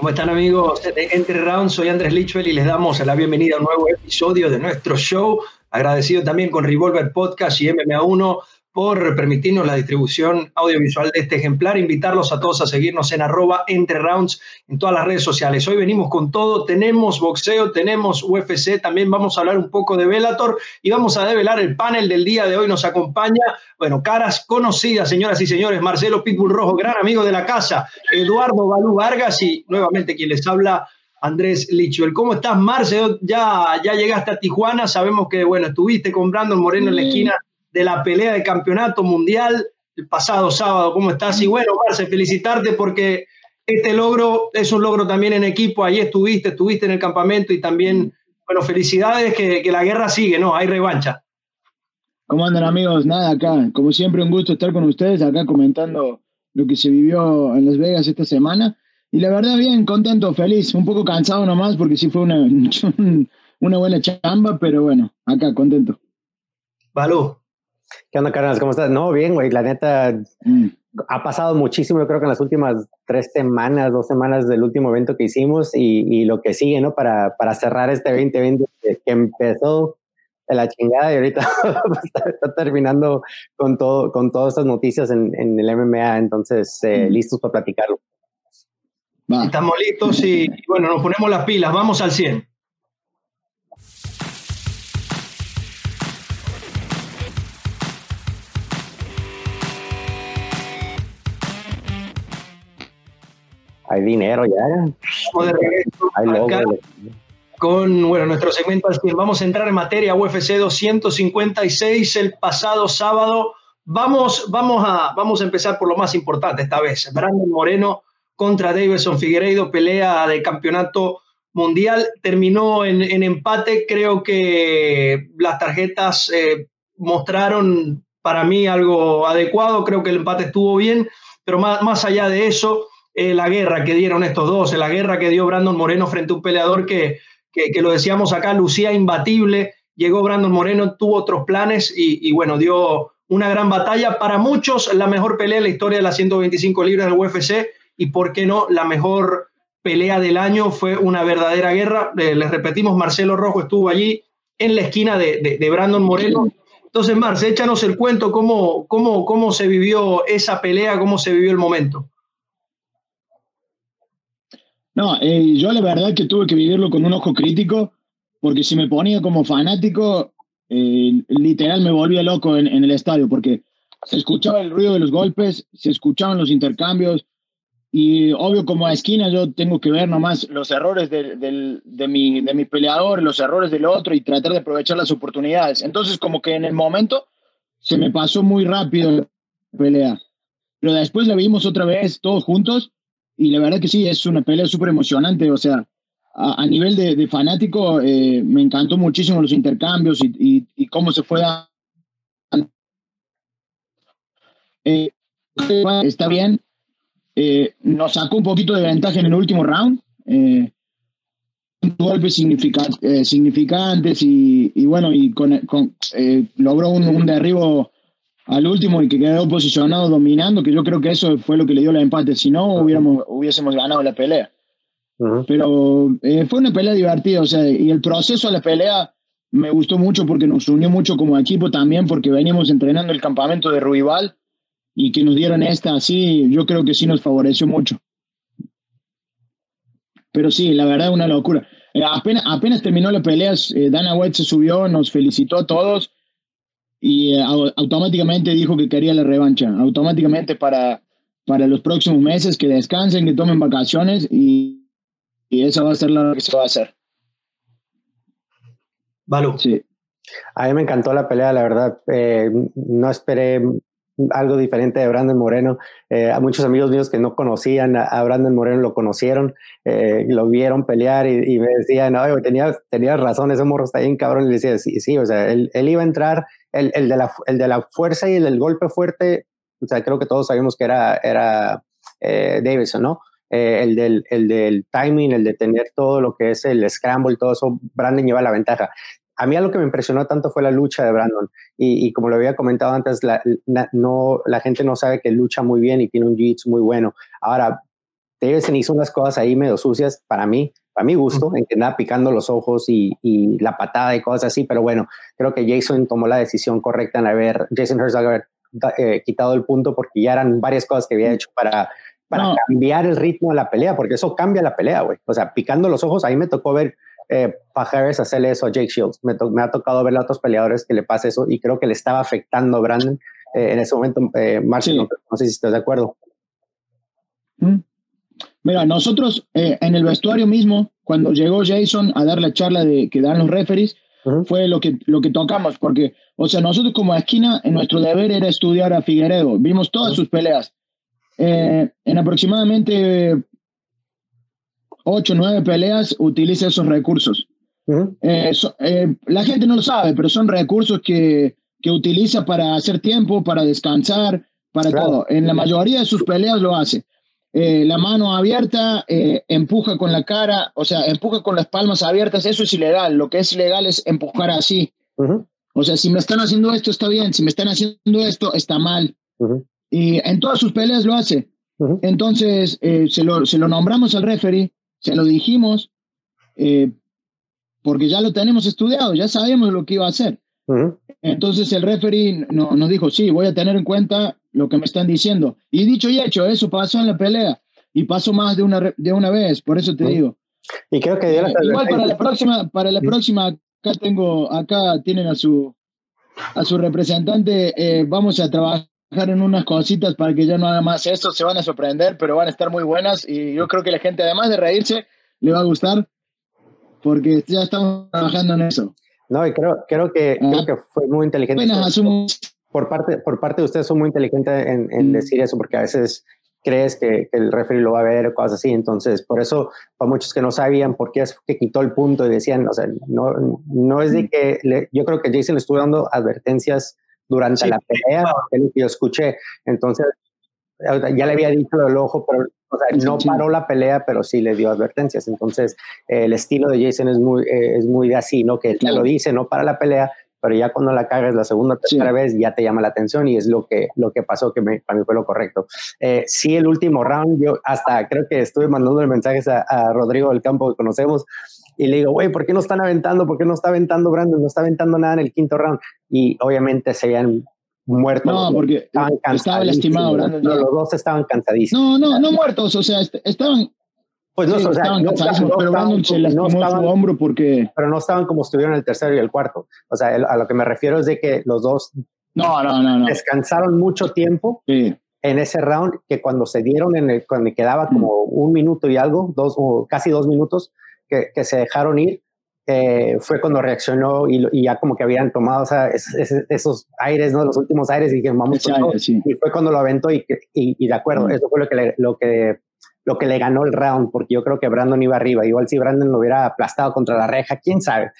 ¿Cómo están amigos de Entre Rounds? Soy Andrés Lichwell y les damos la bienvenida a un nuevo episodio de nuestro show. Agradecido también con Revolver Podcast y MMA1 por permitirnos la distribución audiovisual de este ejemplar. Invitarlos a todos a seguirnos en arroba entre rounds en todas las redes sociales. Hoy venimos con todo, tenemos boxeo, tenemos UFC, también vamos a hablar un poco de Bellator y vamos a develar el panel del día de hoy. Nos acompaña, bueno, caras conocidas, señoras y señores, Marcelo Pitbull Rojo, gran amigo de la casa, Eduardo Balú Vargas y nuevamente quien les habla, Andrés Lichuel. ¿Cómo estás, Marcelo? Ya, ya llegaste a Tijuana, sabemos que, bueno, estuviste con Brandon Moreno en la esquina de la pelea de campeonato mundial el pasado sábado. ¿Cómo estás? Y bueno, Marce, felicitarte porque este logro es un logro también en equipo. Ahí estuviste, estuviste en el campamento y también, bueno, felicidades que, que la guerra sigue, ¿no? Hay revancha. ¿Cómo andan amigos? Nada, acá, como siempre, un gusto estar con ustedes, acá comentando lo que se vivió en Las Vegas esta semana. Y la verdad, bien, contento, feliz, un poco cansado nomás porque sí fue una, una buena chamba, pero bueno, acá, contento. Balú, ¿Qué onda, Carlos? ¿Cómo estás? No, bien, güey. La neta, mm. ha pasado muchísimo, yo creo que en las últimas tres semanas, dos semanas del último evento que hicimos y, lo que sigue, ¿no? Para, para cerrar este 2020 que, empezó de la chingada y ahorita está, terminando con, todo, con todas estas noticias en, el MMA. Entonces, eh, mm. listos para platicarlo. Estamos listos y, y bueno, nos ponemos las pilas. Vamos al 100. Hay dinero ya. Hay con bueno, nuestro segmento al Vamos a entrar en materia UFC 256 el pasado sábado. Vamos, vamos, a, vamos a empezar por lo más importante esta vez. Brandon Moreno contra Davidson Figueiredo, pelea de campeonato mundial. Terminó en, empate. Creo que las tarjetas eh, mostraron para mí algo adecuado. Creo que el empate estuvo bien, pero más, más allá de eso, eh, la guerra que dieron estos dos, la guerra que dio Brandon Moreno frente a un peleador que, que, lo decíamos acá, lucía imbatible. Llegó Brandon Moreno, tuvo otros planes y, bueno, dio una gran batalla. Para muchos, la mejor pelea en la historia de las 125 libras del UFC y, ¿por qué no?, la mejor pelea del año. Fue una verdadera guerra. Eh, les repetimos, Marcelo Rojo estuvo allí en la esquina de, de, Brandon Moreno. Entonces, Marce, échanos el cuento, cómo, cómo, cómo se vivió esa pelea, cómo se vivió el momento. No, eh, yo la verdad que tuve que vivirlo con un ojo crítico, porque si me ponía como fanático, eh, literal me volvía loco en, el estadio, porque se escuchaba el ruido de los golpes, se escuchaban los intercambios, y obvio como a esquina yo tengo que ver nomás los errores de, mi, de mi peleador, los errores del otro y tratar de aprovechar las oportunidades. Entonces como que en el momento se me pasó muy rápido la pelea. Pero después la vimos otra vez todos juntos y la verdad que sí, es una pelea súper emocionante, o sea, a, nivel de, fanático eh, me encantó muchísimo los intercambios y, cómo se fue. Eh, está bien, eh, nos sacó un poquito de ventaja en el último round, golpes significantes y, bueno, y con, con logró un derribo al último y que quedó posicionado dominando, que yo creo que eso fue lo que le dio el empate, si no hubiéramos, hubiésemos ganado la pelea. Pero eh, fue una pelea divertida, o sea, y el proceso de la pelea me gustó mucho porque nos unió mucho como equipo también, porque veníamos entrenando el campamento de Ruibal y que nos dieron esta así, yo creo que sí nos favoreció mucho. Pero sí, la verdad, una locura. Eh, apenas, apenas terminó la pelea, eh, Dana White se subió, nos felicitó a todos y eh, automáticamente dijo que quería la revancha, automáticamente para, para los próximos meses, que descansen, que tomen vacaciones y, y esa va a ser la que se va a hacer. Valo. Sí. A mí me encantó la pelea, la verdad. Eh, no esperé algo diferente de Brandon Moreno. Eh, a muchos amigos míos que no conocían a, Brandon Moreno lo conocieron, lo vieron pelear y, me decían, no, tenías, tenías razón, ese morro está bien cabrón. Y le decía, sí, sí, o sea, él, él iba a entrar el, el, de la, el de la fuerza y el del golpe fuerte, o sea, creo que todos sabemos que era, era eh, Davidson, ¿no? Eh, el, del, el del timing, el de tener todo lo que es el scramble, todo eso, Brandon lleva la ventaja. A mí algo que me impresionó tanto fue la lucha de Brandon. Y, y como lo había comentado antes, la, no, la gente no sabe que lucha muy bien y tiene un jiu muy bueno. Ahora, Davidson hizo unas cosas ahí medio sucias para mí, para mi gusto, en que andaba picando los ojos y, y, la patada y cosas así, pero bueno, creo que Jason tomó la decisión correcta en haber, Jason Herzog haber eh, quitado el punto porque ya eran varias cosas que había hecho para, para cambiar el ritmo de la pelea, porque eso cambia la pelea, güey. O sea, picando los ojos, ahí me tocó ver eh, Harris hacerle eso a Jake Shields. Me, me, ha tocado ver a otros peleadores que le pase eso y creo que le estaba afectando a Brandon eh, en ese momento. Eh, no, sé si estás de acuerdo. Mm. Mira, nosotros eh, en el vestuario mismo, cuando llegó Jason a dar la charla de que dan los referees, fue lo que, lo que tocamos, porque, o sea, nosotros como esquina, nuestro deber era estudiar a Figueredo. Vimos todas sus peleas. Eh, en aproximadamente ocho o nueve peleas utiliza esos recursos. Eh, eh, la gente no lo sabe, pero son recursos que, que utiliza para hacer tiempo, para descansar, para todo. En la mayoría de sus peleas lo hace. La mano abierta, empuja con la cara, o sea, empuja con las palmas abiertas, eso es ilegal. Lo que es ilegal es empujar así. O sea, si me están haciendo esto, está bien, si me están haciendo esto, está mal. Y en todas sus peleas lo hace. Entonces, eh, se, lo, se, lo, nombramos al referee, se lo dijimos, eh, porque ya lo tenemos estudiado, ya sabemos lo que iba a hacer. Entonces el referee no, nos dijo, sí, voy a tener en cuenta lo que me están diciendo. Y dicho y hecho, eso pasó en la pelea y pasó más de una, de una vez, por eso te digo. Y creo que eh, igual para la próxima, para la próxima acá tengo, acá tienen a su a su representante, vamos a trabajar en unas cositas para que ya no haga más esto, se van a sorprender, pero van a estar muy buenas y yo creo que la gente, además de reírse, le va a gustar porque ya estamos trabajando en eso. No, y creo, creo, que, creo que fue muy inteligente. Por parte, por parte de ustedes son muy inteligentes en, en decir eso, porque a veces crees que, el referee lo va a ver o cosas así. Entonces, por eso, para muchos que no sabían por qué es que quitó el punto y decían, o sea, no, no es de que yo creo que Jason le estuvo dando advertencias durante la pelea, que yo escuché. Entonces, ya le había dicho del ojo, pero no paró la pelea, pero sí le dio advertencias. Entonces, el estilo de Jason es muy, eh, es muy de así, ¿no? Que él te lo dice, no para la pelea, pero ya cuando la cagas la segunda o tercera vez ya te llama la atención y es lo que, lo que pasó, que para mí fue lo correcto. Eh, sí, el último round, yo hasta creo que estuve mandando mensajes a, a Rodrigo del Campo que conocemos y le digo, güey, ¿por qué no están aventando? ¿Por qué no está aventando Brandon? No está aventando nada en el quinto round. Y obviamente se habían muerto. No, porque estaba lastimado Brandon. los dos estaban cansadísimos. No, no, no muertos, o sea, estaban... Pues no, o sea, estaban cansadísimos, pero Brandon se lastimó su hombro porque... Pero no estaban como estuvieron el tercero y el cuarto. O sea, a lo que me refiero es de que los dos no, no, no, no. descansaron mucho tiempo. en ese round que cuando se dieron en el, cuando quedaba como mm. un minuto y algo, dos o casi dos minutos, que, se dejaron ir, eh, fue cuando reaccionó y, ya como que habían tomado esos aires, ¿no? Los últimos aires y dijeron, vamos Y fue cuando lo aventó y, y, de acuerdo, mm. eso fue lo que, le, lo, que, lo que le ganó el round, porque yo creo que Brandon iba arriba. Igual si Brandon lo hubiera aplastado contra la reja, quién sabe.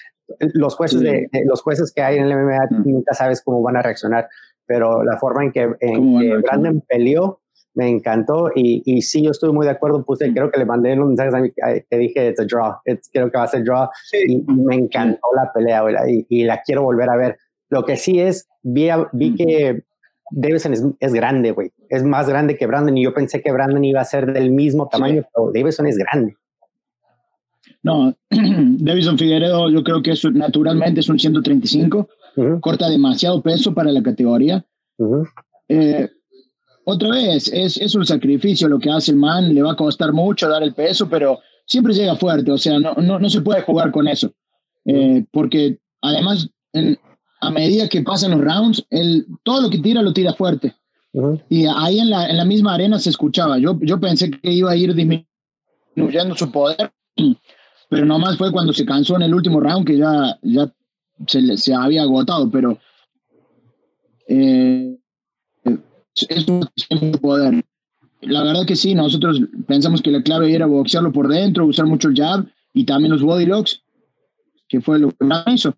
Los jueces, de, los jueces que hay en el MMA mm. nunca sabes cómo van a reaccionar, pero la forma en que, en que Brandon peleó me encantó y, y, sí, yo estoy muy de acuerdo. Puse, creo que le mandé un mensaje a mí que dije, it's a draw, creo que va a ser draw. Y, me encantó la pelea y, y, la quiero volver a ver. Lo que sí es, vi, vi que Davidson es, es grande, güey. Es más grande que Brandon y yo pensé que Brandon iba a ser del mismo tamaño, pero Davidson es grande. No, Davidson Figueredo yo creo que es, naturalmente es un 135, corta demasiado peso para la categoría. eh, otra vez, es, es un sacrificio lo que hace el man, le va a costar mucho dar el peso, pero siempre llega fuerte, o sea, no, no, no se puede jugar con eso. Eh, porque además, a medida que pasan los rounds, él, todo lo que tira lo tira fuerte. Y ahí en la, en la misma arena se escuchaba. Yo, yo pensé que iba a ir disminuyendo su poder, pero nomás fue cuando se cansó en el último round que ya, ya se, se había agotado. Pero eh, es un poder. La verdad que sí, nosotros pensamos que la clave era boxearlo por dentro, usar mucho el jab y también los body locks, que fue lo que hizo.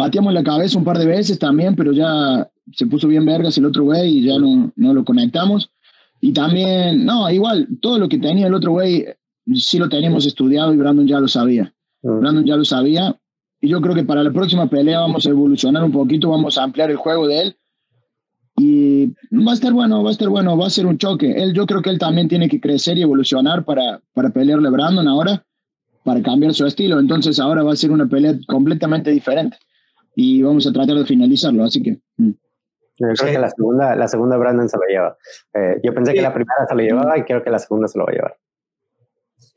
Bateamos la cabeza un par de veces también, pero ya se puso bien vergas el otro güey y ya no, no lo conectamos. Y también, no, igual, todo lo que tenía el otro güey sí lo teníamos estudiado y Brandon ya lo sabía. Mm. Brandon ya lo sabía. Y yo creo que para la próxima pelea vamos a evolucionar un poquito, vamos a ampliar el juego de él y Y va a estar bueno, va a estar bueno, va a ser un choque. Él, yo creo que él también tiene que crecer y evolucionar para, para pelearle a Brandon ahora, para cambiar su estilo. Entonces ahora va a ser una pelea completamente diferente. Y vamos a tratar de finalizarlo, así que... Mm. Yo creo que la segunda, la segunda Brandon se lo lleva. Eh, yo pensé que la primera se lo llevaba y creo que la segunda se lo va a llevar.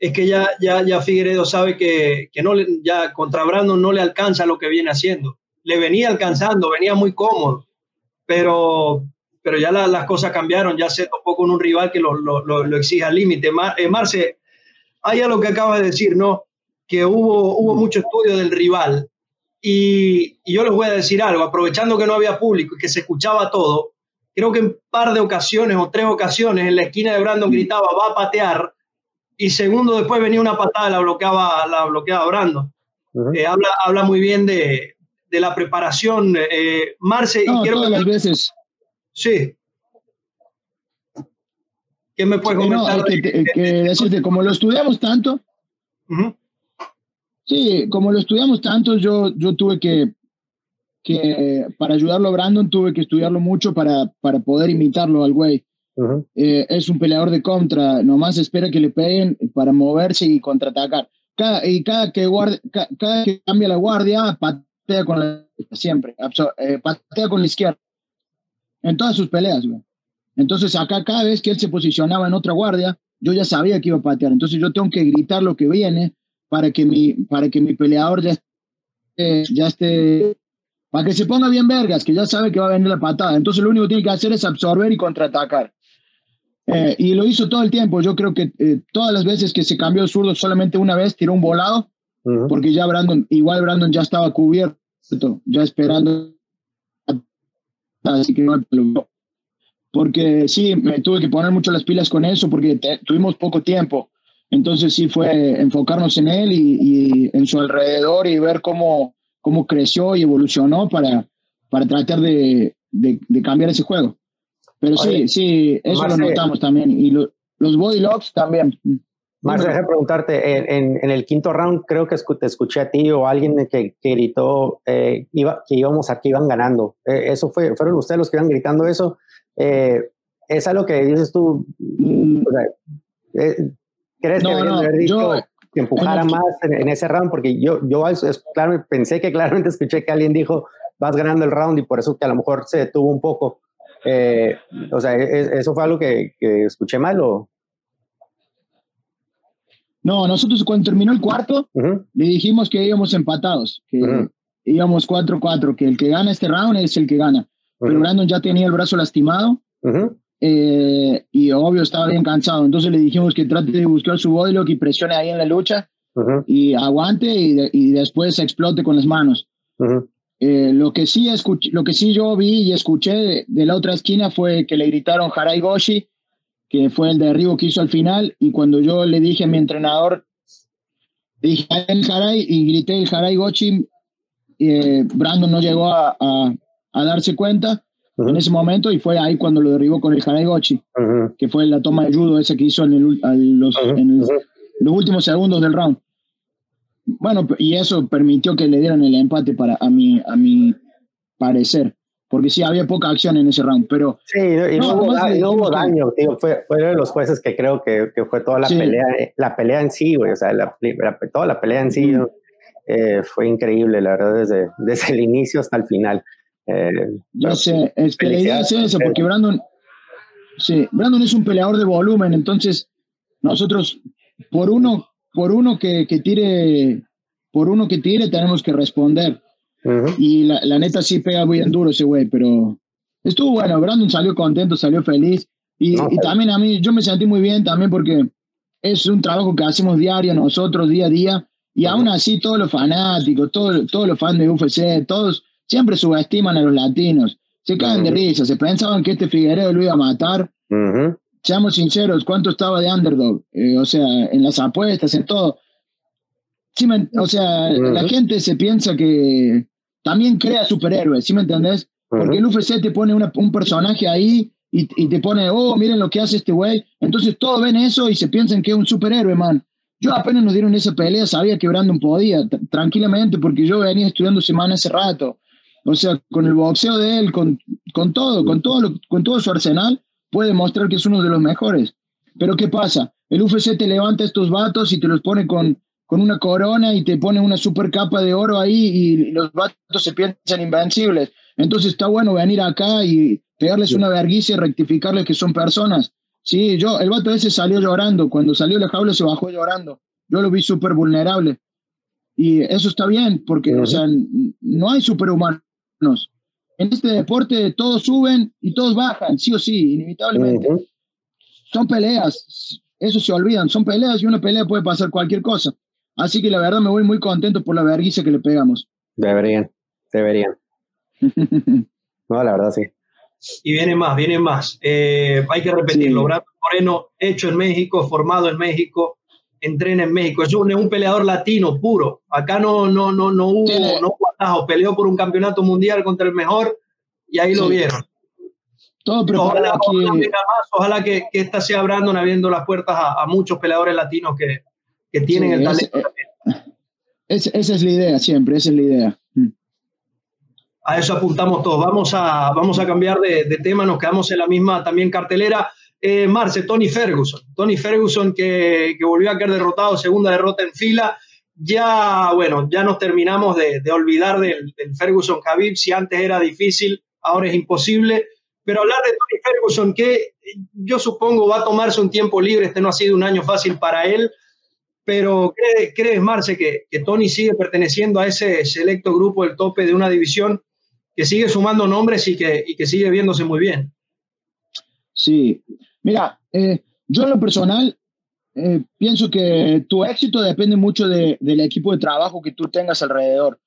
Es que ya, ya, ya Figueredo sabe que, que no le, ya contra Brandon no le alcanza lo que viene haciendo. Le venía alcanzando, venía muy cómodo, pero, pero ya las cosas cambiaron, ya se topó con un rival que lo, lo, lo, exige al límite. Eh, Marce, hay algo que acaba de decir, ¿no? Que hubo, hubo mucho estudio del rival y, yo les voy a decir algo, aprovechando que no había público y que se escuchaba todo, creo que en un par de ocasiones o tres ocasiones en la esquina de Brandon gritaba, va a patear, y segundo después venía una patada, la bloqueaba, la bloqueaba Brandon. Eh, habla, habla muy bien de, de la preparación. Eh, Marce, y quiero todas las veces. Sí. ¿Qué me puedes comentar? No, que, que, como lo estudiamos tanto, Sí, como lo estudiamos tanto, yo, yo tuve que, que, para ayudarlo a Brandon, tuve que estudiarlo mucho para, para poder imitarlo al güey. Eh, es un peleador de contra, nomás espera que le peguen para moverse y contraatacar. Cada, y cada que, guardia, cada, que cambia la guardia, patea con la siempre, eh, patea con la izquierda. En todas sus peleas, güey. Entonces acá cada vez que él se posicionaba en otra guardia, yo ya sabía que iba a patear. Entonces yo tengo que gritar lo que viene para que mi, para que mi peleador ya esté, ya esté, para que se ponga bien vergas, que ya sabe que va a venir la patada. Entonces lo único que tiene que hacer es absorber y contraatacar. Eh, y lo hizo todo el tiempo. Yo creo que eh, todas las veces que se cambió el zurdo, solamente una vez tiró un volado, porque ya Brandon, igual Brandon ya estaba cubierto, ya esperando. Así que no Porque sí, me tuve que poner mucho las pilas con eso, porque tuvimos poco tiempo. Entonces sí fue enfocarnos en él y, en su alrededor y ver cómo, cómo creció y evolucionó para, para tratar de, de, cambiar ese juego. Pero sí, sí, eso lo notamos también. Y los body locks también. Más déjame preguntarte, en, en, el quinto round creo que te escuché a ti o a alguien que, que gritó eh, iba, que íbamos aquí, iban ganando. Eh, ¿Eso fue, fueron ustedes los que iban gritando eso? Eh, ¿Es algo que dices tú? Mm, o sea, ¿Crees que haber dicho que empujara más en, ese round? Porque yo, yo claro, pensé que claramente escuché que alguien dijo, vas ganando el round y por eso que a lo mejor se detuvo un poco. Eh, o sea, ¿e, e, ¿eso fue algo que, que escuché mal o...? No, nosotros cuando terminó el cuarto, le dijimos que íbamos empatados, que íbamos 4-4, que el que gana este round es el que gana. Pero Brandon ya tenía el brazo lastimado eh, y obvio estaba bien cansado. Entonces le dijimos que trate de buscar su bodylock y presione ahí en la lucha y aguante y, y, después explote con las manos. Eh, lo, que sí lo que sí yo vi y escuché de, la otra esquina fue que le gritaron Harai Goshi, que fue el derribo que hizo al final. Y cuando yo le dije a mi entrenador, dije el Harai y grité el Harai Goshi, eh, Brandon no llegó a, a darse cuenta en ese momento y fue ahí cuando lo derribó con el Hanaigochi, que fue la toma de judo ese que hizo en, el, los, los, últimos segundos del round. Bueno, y eso permitió que le dieran el empate para a mi, a mi parecer, porque sí había poca acción en ese round, pero... Sí, y no, hubo, daño, fue, fue de los jueces que creo que, que fue toda la pelea, la pelea en sí, güey, o sea, la, toda la pelea en sí eh, fue increíble, la verdad, desde, desde el inicio hasta el final. Eh, Yo sé, es que la idea es eso, porque Brandon, sí, Brandon es un peleador de volumen, entonces nosotros, por uno, por uno que, que tire, por uno que tire, tenemos que responder. Y la, la, neta sí pega bien duro ese güey, pero estuvo bueno. Brandon salió contento, salió feliz. Y, y también a mí, yo me sentí muy bien también porque es un trabajo que hacemos diario nosotros, día a día. Y aún así, todos los fanáticos, todos, todos los fans de UFC, todos siempre subestiman a los latinos. Se caen de risa, se pensaban que este Figueredo lo iba a matar. Seamos sinceros, ¿cuánto estaba de underdog? Eh, o sea, en las apuestas, en todo. o sea, la gente se piensa que también crea superhéroes, ¿sí me entendés? Porque el UFC te pone un personaje ahí y, y, te pone, oh, miren lo que hace este güey. Entonces todos ven eso y se piensan que es un superhéroe, man. Yo apenas nos dieron esa pelea, sabía que Brandon podía, tranquilamente, porque yo venía estudiando semana hace rato. O sea, con el boxeo de él, con, con todo, con todo, con todo su arsenal, puede mostrar que es uno de los mejores. Pero ¿qué pasa? El UFC te levanta estos vatos y te los pone con, con una corona y te pone una super capa de oro ahí y los vatos se piensan invencibles. Entonces está bueno venir acá y pegarles una vergüenza y rectificarles que son personas. Sí, yo, el vato ese salió llorando. Cuando salió de la jaula se bajó llorando. Yo lo vi súper vulnerable. Y eso está bien, porque, o sea, no hay superhumanos. En este deporte todos suben y todos bajan, sí o sí, inevitablemente. Son peleas, eso se olvidan, son peleas y una pelea puede pasar cualquier cosa. Así que la verdad me voy muy contento por la vergüenza que le pegamos. Deberían, deberían. no, la verdad sí. Y viene más, viene más. Eh, hay que repetirlo. Sí. Brando Moreno, hecho en México, formado en México, entrena en México. Es un, un peleador latino puro. Acá no, no, no, no hubo, sí. no hubo atajo. Peleó por un campeonato mundial contra el mejor y ahí sí. lo vieron. Todo ojalá, aquí. ojalá, más, ojalá que, que, esta sea Brandon abriendo las puertas a, a muchos peleadores latinos que, que tienen el talento. Es, esa es la idea siempre, esa es la idea. Mm. A eso apuntamos todos. Vamos a, vamos a cambiar de, de tema, nos quedamos en la misma también cartelera. Eh, Marce, Tony Ferguson. Tony Ferguson que, volvió a quedar derrotado, segunda derrota en fila. Ya, bueno, ya nos terminamos de, olvidar del, Ferguson Khabib. Si antes era difícil, ahora es imposible. Pero hablar de Tony Ferguson, que yo supongo va a tomarse un tiempo libre, este no ha sido un año fácil para él, pero ¿crees, crees Marce, que, que, Tony sigue perteneciendo a ese selecto grupo del tope de una división que sigue sumando nombres y que, y que sigue viéndose muy bien? Sí, mira, eh, yo en lo personal eh, pienso que tu éxito depende mucho de, del equipo de trabajo que tú tengas alrededor.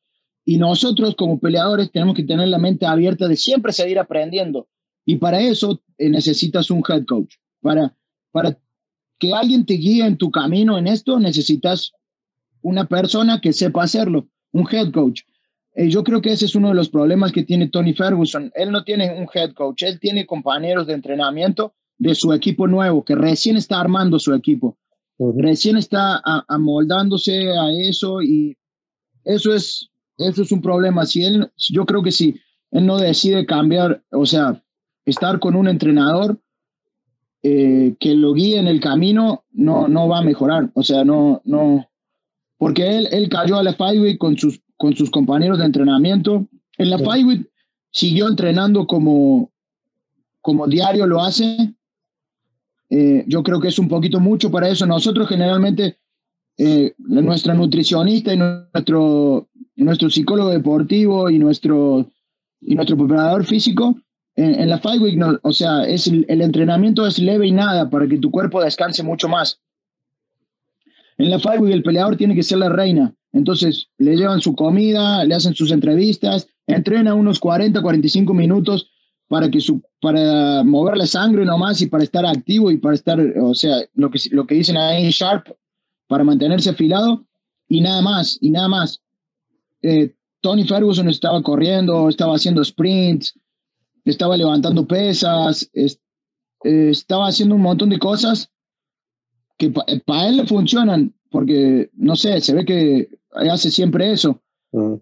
Y nosotros como peleadores tenemos que tener la mente abierta de siempre seguir aprendiendo. Y para eso eh, necesitas un head coach. Para, para que alguien te guíe en tu camino en esto, necesitas una persona que sepa hacerlo, un head coach. Eh, yo creo que ese es uno de los problemas que tiene Tony Ferguson. Él no tiene un head coach, él tiene compañeros de entrenamiento de su equipo nuevo, que recién está armando su equipo, uh -huh. recién está amoldándose a eso y eso es, eso es un problema. Si él, yo creo que si él no decide cambiar, o sea, estar con un entrenador eh, que lo guíe en el camino, no, no va a mejorar. O sea, no, no, porque él, él cayó a la Five Week con sus, con sus compañeros de entrenamiento. En la sí. Siguió entrenando como, como diario lo hace. Eh, yo creo que es un poquito mucho para eso. Nosotros generalmente, eh, nuestra nutricionista y nuestro, nuestro psicólogo deportivo y nuestro, y nuestro preparador físico, en, en la Five Week, o sea, es el, el, entrenamiento es leve y nada para que tu cuerpo descanse mucho más. En la Five Week el peleador tiene que ser la reina. Entonces le llevan su comida, le hacen sus entrevistas, entrena unos 40, 45 minutos para que su para mover la sangre nomás y para estar activo y para estar, o sea, lo que, lo que dicen ahí sharp, para mantenerse afilado y nada más, y nada más. Eh, Tony Ferguson estaba corriendo, estaba haciendo sprints, estaba levantando pesas, es, eh, estaba haciendo un montón de cosas que para pa él le funcionan, porque, no sé, se ve que hace siempre eso. Uh -huh.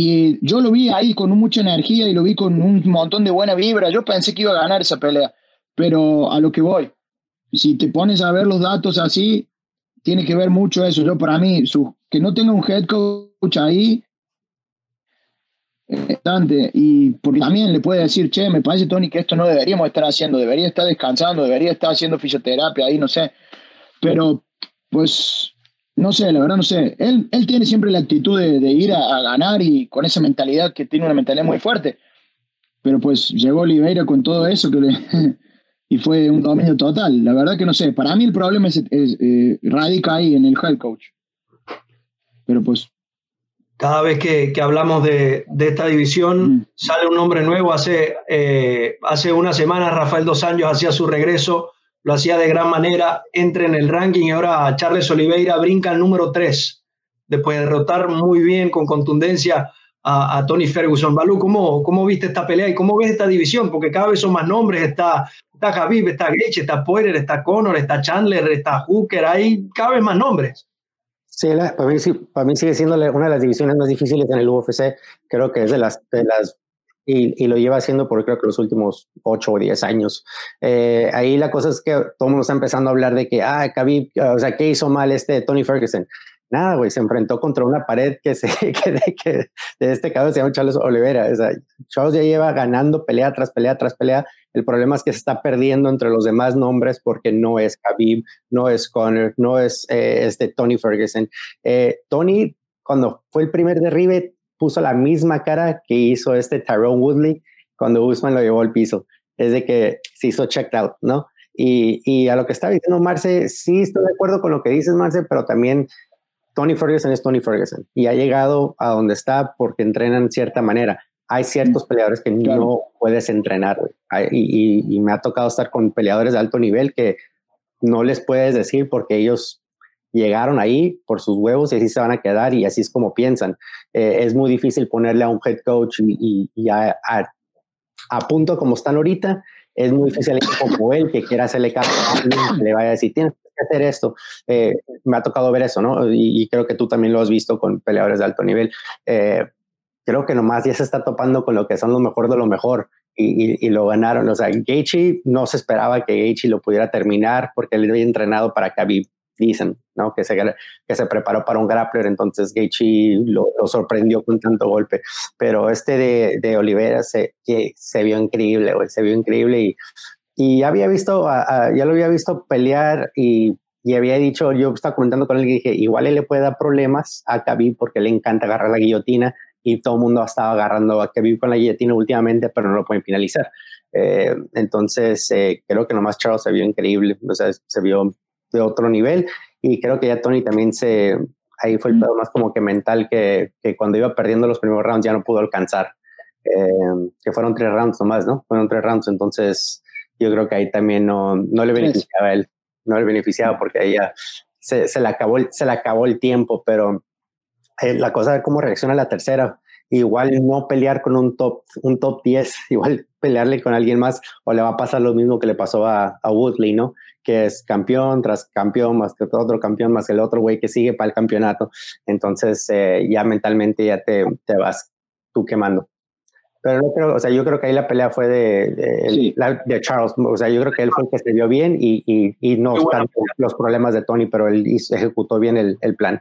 Y yo lo vi ahí con mucha energía y lo vi con un montón de buena vibra. Yo pensé que iba a ganar esa pelea, pero a lo que voy, si te pones a ver los datos así, tiene que ver mucho eso. Yo para mí, su, que no tenga un head coach ahí, bastante y porque también le puede decir, che, me parece Tony que esto no deberíamos estar haciendo, debería estar descansando, debería estar haciendo fisioterapia ahí, no sé, pero pues no sé, la verdad no sé, él, él tiene siempre la actitud de, de ir a, a, ganar y con esa mentalidad que tiene una mentalidad muy fuerte, pero pues llegó Oliveira con todo eso que le, y fue un dominio total, la verdad que no sé, para mí el problema es, es eh, radica ahí en el head coach, pero pues cada vez que, que hablamos de, de, esta división mm. sale un nombre nuevo. Hace, eh, hace una semana Rafael Dos Años hacía su regreso, lo hacía de gran manera, entra en el ranking y ahora Charles Oliveira brinca al número 3, después de derrotar muy bien, con contundencia a, Tony Ferguson. Balú, ¿cómo, ¿cómo viste esta pelea y cómo ves esta división? Porque cada vez son más nombres, está, está Javib, está Gaethje, está Poirier, está Conor, está Chandler, está Hooker, hay cada vez más nombres. Sí, para, mí, para mí sigue siendo una de las divisiones más difíciles en el UFC. Creo que es de las y, lo lleva haciendo por creo que los últimos 8 o 10 años. Eh, ahí la cosa es que todo el mundo está empezando a hablar de que, ah, Khabib, o sea, ¿qué hizo mal este Tony Ferguson? Nada, güey, se enfrentó contra una pared que, se, que, de, que de este cabrón se llama Charles Oliveira. O sea, Charles ya lleva ganando pelea tras pelea tras pelea. El problema es que se está perdiendo entre los demás nombres porque no es Khabib, no es Conor, no es eh, este Tony Ferguson. Eh, Tony, cuando fue el primer derribe, puso la misma cara que hizo este Tyrone Woodley cuando Usman lo llevó al piso. Es de que se hizo checked out, ¿no? Y, y, a lo que está diciendo Marce, sí estoy de acuerdo con lo que dices, Marce, pero también Tony Ferguson es Tony Ferguson y ha llegado a donde está porque entrenan de cierta manera. Hay ciertos peleadores que no puedes entrenar y, y, y, me ha tocado estar con peleadores de alto nivel que no les puedes decir porque ellos llegaron ahí por sus huevos y así se van a quedar y así es como piensan. Eh, es muy difícil ponerle a un head coach y, a, a, punto como están ahorita, es muy difícil como él que quiera hacerle caso a que le vaya a decir, tienes que hacer esto. Eh, me ha tocado ver eso, ¿no? Y, creo que tú también lo has visto con peleadores de alto nivel. Eh, creo que nomás ya se está topando con lo que son los mejor de lo mejor. Y, y, lo ganaron. O sea, Gaethje no se esperaba que Gaethje lo pudiera terminar porque él había entrenado para Khabib dicen, ¿no? Que se, que se preparó para un grappler, entonces Gaethje lo, sorprendió con tanto golpe. Pero este de, de Olivera se, que se vio increíble, güey, se vio increíble y, y había visto, ya lo había visto pelear y, y, había dicho, yo estaba comentando con él que dije, igual él le puede dar problemas a Khabib porque le encanta agarrar la guillotina y todo el mundo ha estado agarrando a Khabib con la guillotina últimamente, pero no lo pueden finalizar. Eh, entonces, eh, creo que nomás Charles se vio increíble, o sea, se vio de otro nivel. Y creo que ya Tony también se, ahí fue el pedo más como que mental que, que, cuando iba perdiendo los primeros rounds ya no pudo alcanzar. Eh, que fueron tres rounds nomás, ¿no? Fueron tres rounds, entonces yo creo que ahí también no, no le beneficiaba a él, no le beneficiaba porque ahí ya se, se, le, acabó, se le acabó el tiempo, pero eh, la cosa de cómo reacciona la tercera, igual no pelear con un top, un top 10, igual pelearle con alguien más o le va a pasar lo mismo que le pasó a, a Woodley, ¿no? Que es campeón tras campeón, más que otro campeón, más el otro güey que sigue para el campeonato. Entonces eh, ya mentalmente ya te, te, vas tú quemando. Pero no creo, o sea, yo creo que ahí la pelea fue de, de, de Charles, o sea, yo creo que él fue el que se vio bien y, y, y no están los problemas de Tony, pero él ejecutó bien el, el plan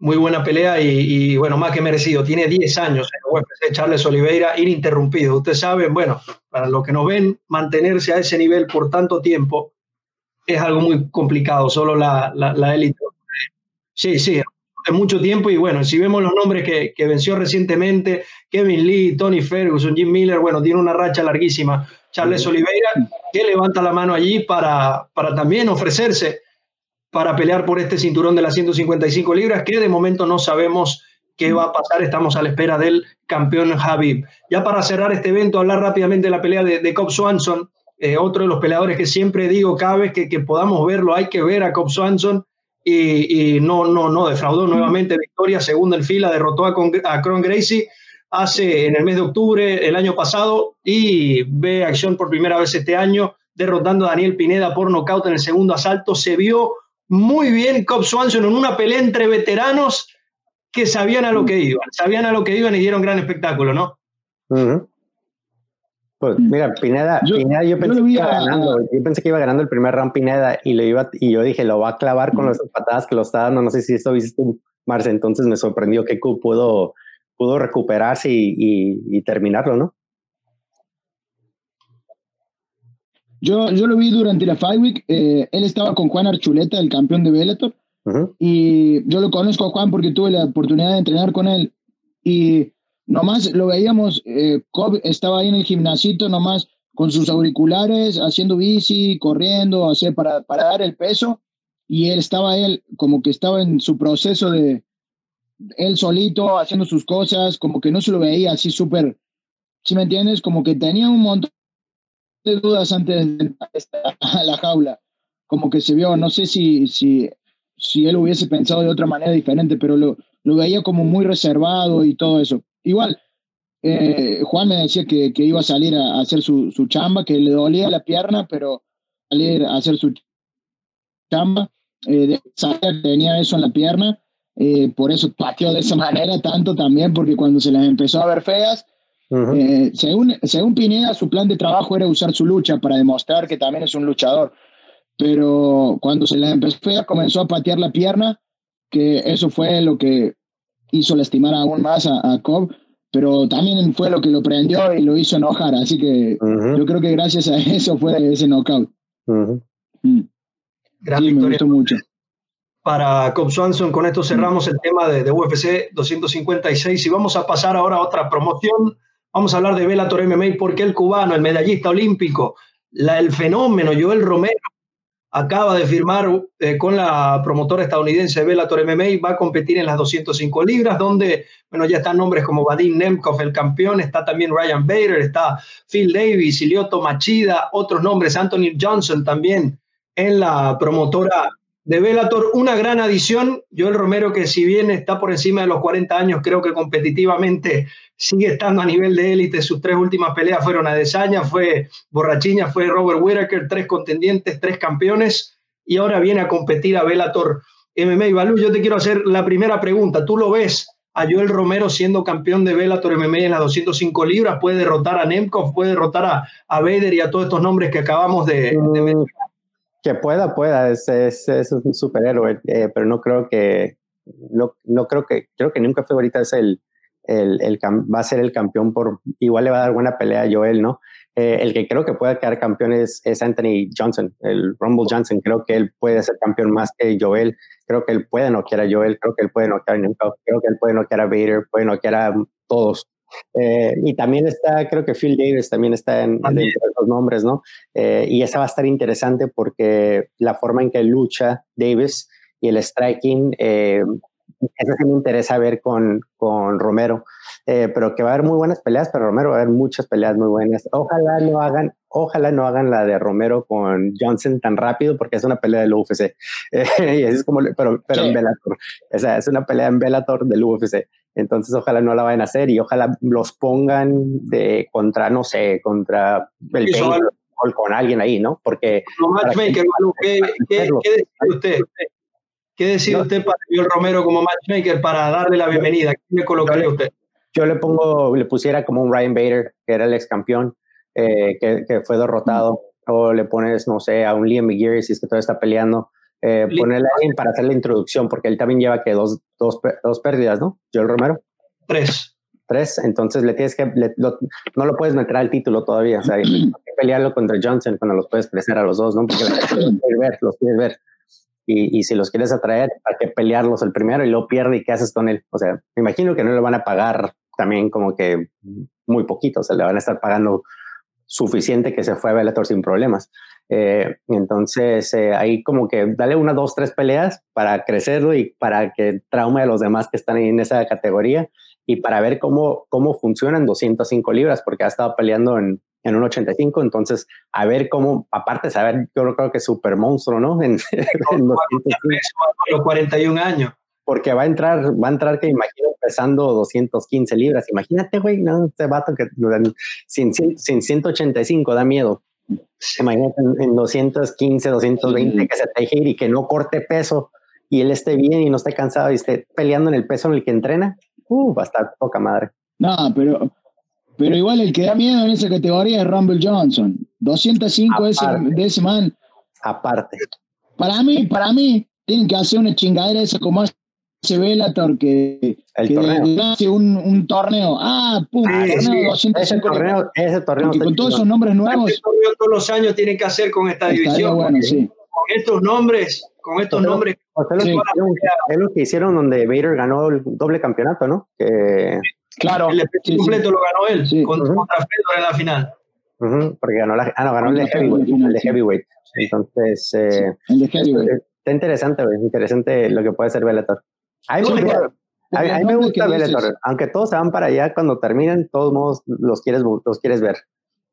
muy buena pelea y, bueno, más que merecido. Tiene 10 años en UFC, Charles Oliveira, ininterrumpido. Ustedes saben, bueno, para los que nos ven, mantenerse a ese nivel por tanto tiempo es algo muy complicado, solo la, la, élite. Sí, sí, es mucho tiempo y bueno, si vemos los nombres que, que, venció recientemente, Kevin Lee, Tony Ferguson, Jim Miller, bueno, tiene una racha larguísima. Charles Oliveira, que levanta la mano allí para, para también ofrecerse para pelear por este cinturón de las 155 libras, que de momento no sabemos qué va a pasar. Estamos a la espera del campeón Habib. Ya para cerrar este evento, hablar rápidamente de la pelea de, de Cobb Swanson, eh, otro de los peleadores que siempre digo, cada vez que, podamos verlo, hay que ver a Cobb Swanson. Y, no, no, no, defraudó nuevamente victoria, segunda en fila, derrotó a, a Cron Gracie hace en el mes de octubre el año pasado y ve acción por primera vez este año, derrotando a Daniel Pineda por nocaut en el segundo asalto. Se vio muy bien Cobb Swanson en una pelea entre veteranos que sabían a lo que iban, sabían a lo que iban y dieron gran espectáculo, ¿no? Pues mira, Pineda, yo, pensé que iba ganando, yo pensé que iba ganando el primer round Pineda y lo iba y yo dije, lo va a clavar con las patadas que lo está dando, no sé si esto viste tú, Marce, entonces me sorprendió que Cobb pudo, pudo recuperarse y terminarlo, ¿no? Yo, yo lo vi durante la Fight Week. Eh, él estaba con Juan Archuleta, el campeón de Bellator. Y yo lo conozco a Juan porque tuve la oportunidad de entrenar con él. Y nomás lo veíamos, eh, Cobb estaba ahí en el gimnasito nomás con sus auriculares, haciendo bici, corriendo, hacer para, para dar el peso. Y él estaba él como que estaba en su proceso de él solito haciendo sus cosas, como que no se lo veía así súper, si me entiendes? Como que tenía un montón dudas antes de a la jaula. Como que se vio, no sé si, si, si él hubiese pensado de otra manera diferente, pero lo, lo veía como muy reservado y todo eso. Igual, eh, Juan me decía que, que, iba a salir a, hacer su, su, chamba, que le dolía la pierna, pero salir a hacer su chamba, eh, tenía eso en la pierna eh, por eso pateó de esa manera tanto también, porque cuando se las empezó a ver feas, eh, según, según Pineda, su plan de trabajo era usar su lucha para demostrar que también es un luchador. Pero cuando se las empezó comenzó a patear la pierna, que eso fue lo que hizo lastimar aún más a, a Cobb pero también fue lo que lo prendió y lo hizo enojar, así que yo creo que gracias a eso fue ese knockout. Mm. Gran victoria. mucho. Para Cobb Swanson, con esto cerramos el tema de, UFC 256 y vamos a pasar ahora a otra promoción. Vamos a hablar de Bellator MMA porque el cubano, el medallista olímpico, el fenómeno Joel Romero, acaba de firmar eh, con la promotora estadounidense Bellator MMA y va a competir en las 205 libras, donde bueno, ya están nombres como Vadim Nemkov, el campeón, está también Ryan Bader, está Phil Davis, Ilioto Machida, otros nombres, Anthony Johnson también en la promotora de Bellator. Una gran adición, Joel Romero, que si bien está por encima de los 40 años, creo que competitivamente sigue estando a nivel de élite. Sus tres últimas peleas fueron a Desaña, fue Borrachiña, fue Robert Whittaker, tres contendientes, tres campeones, y ahora viene a competir a Bellator MMA. Y Balú, yo te quiero hacer la primera pregunta. ¿Tú lo ves a Joel Romero siendo campeón de Bellator MMA en las 205 libras, puede derrotar a Nemkov, puede derrotar a, a Vader y a todos estos nombres que acabamos de, mm, Que pueda, pueda, es, es, un superhéroe, eh, pero no creo que, no, no, creo que, creo que nunca fue ahorita es el, el, el, va a ser el campeón por, igual le va a dar buena pelea a Joel, ¿no? Eh, el que creo que puede quedar campeón es, Anthony Johnson, el Rumble Johnson. Creo que él puede ser campeón más que Joel. Creo que él puede noquear a Joel. Creo que él puede noquear a Nemkov. Creo que él puede noquear a Vader. Puede noquear a todos. Eh, y también está, creo que Phil Davis también está en, de los nombres, ¿no? Eh, y esa va a estar interesante porque la forma en que lucha Davis y el striking eso sí me interesa ver con, con Romero. Eh, pero que va a haber muy buenas peleas, pero Romero va a haber muchas peleas muy buenas. Ojalá no hagan, ojalá no hagan la de Romero con Johnson tan rápido, porque es una pelea del UFC. y es como, pero, pero en Bellator. O sea, es una pelea en Bellator del UFC. Entonces, ojalá no la vayan a hacer y ojalá los pongan de contra, no sé, contra el o con alguien ahí, ¿no? Porque. No, matchmaker, ¿qué, qué, qué usted? ¿Qué decide usted para Joel Romero como matchmaker para darle la bienvenida? ¿Qué le colocaría usted? Yo le pongo, le pusiera como un Ryan Bader, que era el ex campeón, eh, que, que, fue derrotado. O le pones, no sé, a un Liam McGeary si es que todavía está peleando. Eh, ponerle a alguien para hacer la introducción, porque él también lleva que dos, dos, dos pérdidas, ¿no? Joel Romero. Tres. Tres, entonces le tienes que, no lo puedes meter al título todavía, o sea, hay que pelearlo contra Johnson cuando los puedes presionar a los dos, ¿no? Porque los quieres ver, los quieres ver y, si los quieres atraer, hay que pelearlos el primero y luego pierde y qué haces con él. O sea, me imagino que no le van a pagar también como que muy poquito, o sea, le van a estar pagando suficiente que se fue a Bellator sin problemas. Eh, entonces, eh, ahí como que dale una, dos, tres peleas para crecerlo y para que traume a los demás que están en esa categoría y para ver cómo, cómo funcionan 205 libras, porque ha estado peleando en, en un 85, entonces a ver cómo, aparte saber, yo creo que es súper monstruo, ¿no? En, en los 41 años. Porque va a entrar, va a entrar que imagino pesando 215 libras. Imagínate, güey, no, este vato que sin, sin 185 da miedo. Imagínate en, 215, 220 que se te ir y que no corte peso y él esté bien y no esté cansado y esté peleando en el peso en el que entrena. Uh, va a estar poca madre. No, pero pero igual el que da miedo en esa categoría es Rumble Johnson. 205 de ese, de ese, man. Aparte. Para mí, para mí, tienen que hacer una chingadera esa como hace Bellator que, el torneo. hace un, un, torneo. Ah, pum, ah, torneo sí, ese torneo, ese torneo con todos esos nombres nuevos. Ese torneo todos los años tienen que hacer con esta división. Bueno, sí. Con estos nombres, con estos nombres. Es lo que hicieron donde Vader ganó el doble campeonato, ¿no? Que Claro. El completo lo ganó él contra, Fedor en la final. porque ganó, la, ah, no, ganó el de heavyweight. El de heavyweight. Entonces, eh, el de heavyweight. está interesante, interesante lo que puede ser Bellator. A mí, me, gusta Bellator, aunque todos se van para allá cuando terminan, todos modos los quieres, los quieres ver.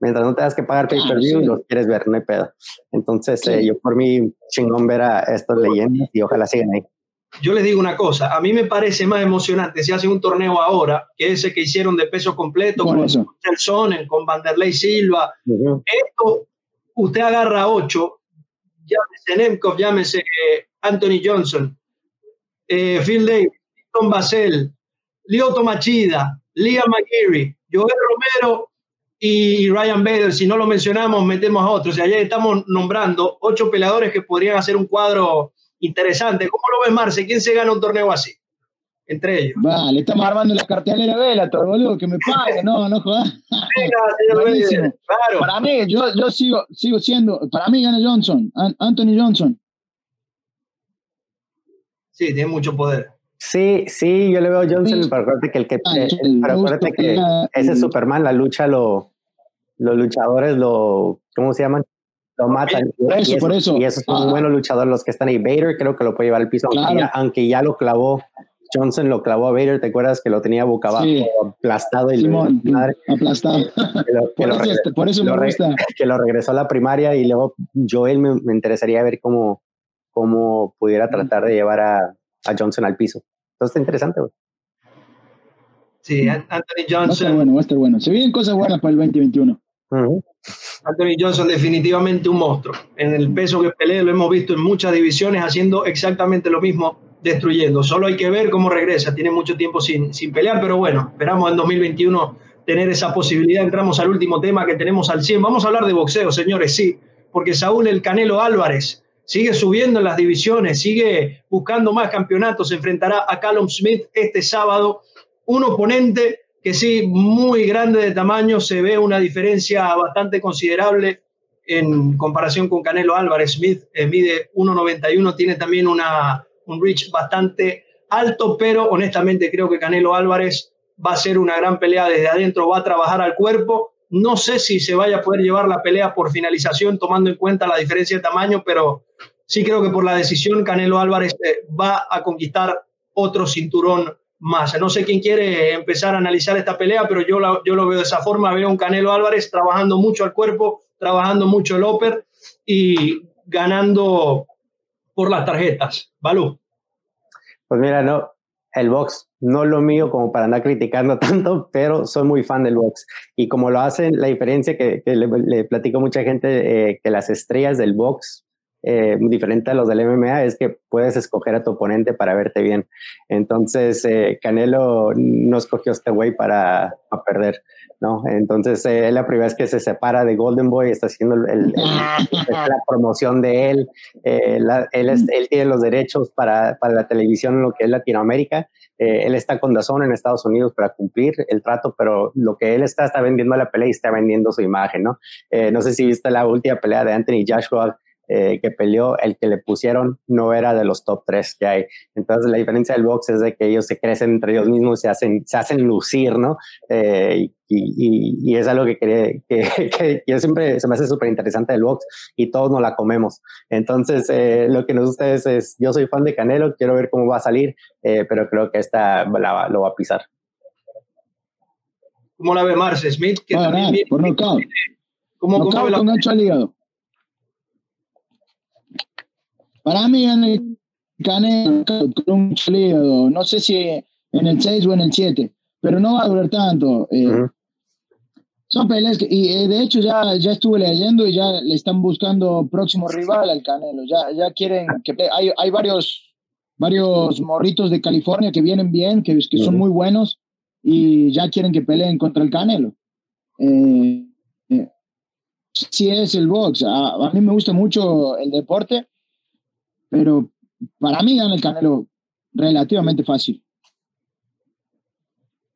Mientras no tengas que pagar pay-per-view, los quieres ver, no hay pedo. Entonces, eh, yo por mí, chingón ver a estas leyendas y ojalá sigan ahí yo les digo una cosa, a mí me parece más emocionante si hacen un torneo ahora que ese que hicieron de peso completo con el Sonnen, con Vanderlei Silva. Esto, usted agarra ocho, llámese Nemkov, llámese Anthony Johnson, eh, Phil Davis, Tom Basel, Lioto Machida, Liam McGeary, Joel Romero y Ryan Bader. Si no lo mencionamos, metemos a otros. O sea, ya estamos nombrando ocho peleadores que podrían hacer un cuadro interesante. ¿Cómo lo ves, Marce? ¿Quién se gana un torneo así? Entre ellos. Vale, estamos armando la cartelera Vela, todo boludo, que me pague, no, no jodas. claro. Para mí, yo, yo sigo, sigo siendo, para mí gana Johnson, Anthony Johnson. Sí, tiene mucho poder. Sí, sí, yo le veo a Johnson, pero acuérdate que el que, ah, acuérdate que ese Superman, la lucha, lo, los luchadores lo, ¿cómo se llaman? Lo matan. Por eso, y por eso. Y esos son muy buenos luchadores los que están ahí. Vader creo que lo puede llevar al piso, aunque, ya, lo clavó. Johnson lo clavó a Vader, ¿te acuerdas que lo tenía boca abajo, aplastado? Y Simón, aplastado. por, eso, me gusta. Que lo regresó a la primaria y luego Joel me, me interesaría ver cómo, cómo pudiera tratar de llevar a, a Johnson al piso. Entonces está interesante, güey. Sí, Anthony Johnson. Va a estar bueno, va a estar bueno. Se vienen cosas buenas para el 2021. Anthony Johnson definitivamente un monstruo. En el peso que pelea lo hemos visto en muchas divisiones haciendo exactamente lo mismo, destruyendo. Solo hay que ver cómo regresa. Tiene mucho tiempo sin, sin pelear, pero bueno, esperamos en 2021 tener esa posibilidad. Entramos al último tema que tenemos al 100. Vamos a hablar de boxeo, señores, sí, porque Saúl El Canelo Álvarez sigue subiendo en las divisiones, sigue buscando más campeonatos, se enfrentará a Callum Smith este sábado, un oponente que sí, muy grande de tamaño, se ve una diferencia bastante considerable en comparación con Canelo Álvarez. Smith eh, mide 1,91, tiene también una, un reach bastante alto, pero honestamente creo que Canelo Álvarez va a ser una gran pelea desde adentro, va a trabajar al cuerpo. No sé si se vaya a poder llevar la pelea por finalización tomando en cuenta la diferencia de tamaño, pero sí creo que por la decisión Canelo Álvarez eh, va a conquistar otro cinturón más. No sé quién quiere empezar a analizar esta pelea, pero yo, yo lo veo de esa forma. Veo un Canelo Álvarez trabajando mucho al cuerpo, trabajando mucho el upper y ganando por las tarjetas. Balú. Pues mira, no, el box no lo mío como para andar criticando tanto, pero soy muy fan del box. Y como lo hacen, la diferencia que, le, platico a mucha gente, eh, que las estrellas del box eh, diferente a los del MMA es que puedes escoger a tu oponente para verte bien. Entonces, eh, Canelo no escogió este güey para, perder, ¿no? Entonces, eh, es la primera vez que se separa de Golden Boy, está haciendo la promoción de él. él, él, tiene los derechos para, para, la televisión en lo que es Latinoamérica. él está con Dazón en Estados Unidos para cumplir el trato, pero lo que él está, está vendiendo la pelea y está vendiendo su imagen, ¿no? no sé si viste la última pelea de Anthony Joshua eh, que peleó, el que le pusieron no era de los top 3 que hay. Entonces la diferencia del box es de que ellos se crecen entre ellos mismos, se hacen, se hacen lucir, ¿no? Eh, y, y, es algo que, que, que, yo siempre se me hace súper interesante del box y todos nos la comemos. Entonces eh, lo que nos gusta es, yo soy fan de Canelo, quiero ver cómo va a salir, pero creo que esta lo va a pisar. ¿Cómo la ve Marce Smith? Que ah, por ¿Cómo, cómo ve la... con para mí en el Canelo con un lío, no sé si en el 6 o en el 7, pero no va a durar tanto. Eh, son peleas que, y eh, de hecho ya, ya estuve leyendo y ya le están buscando próximo rival al Canelo. Ya, ya quieren que hay, hay varios, varios morritos de California que vienen bien, que, que son muy buenos y ya quieren que peleen contra el Canelo. Eh, si es el box. a, mí me gusta mucho el deporte pero para mí gana el Canelo relativamente fácil.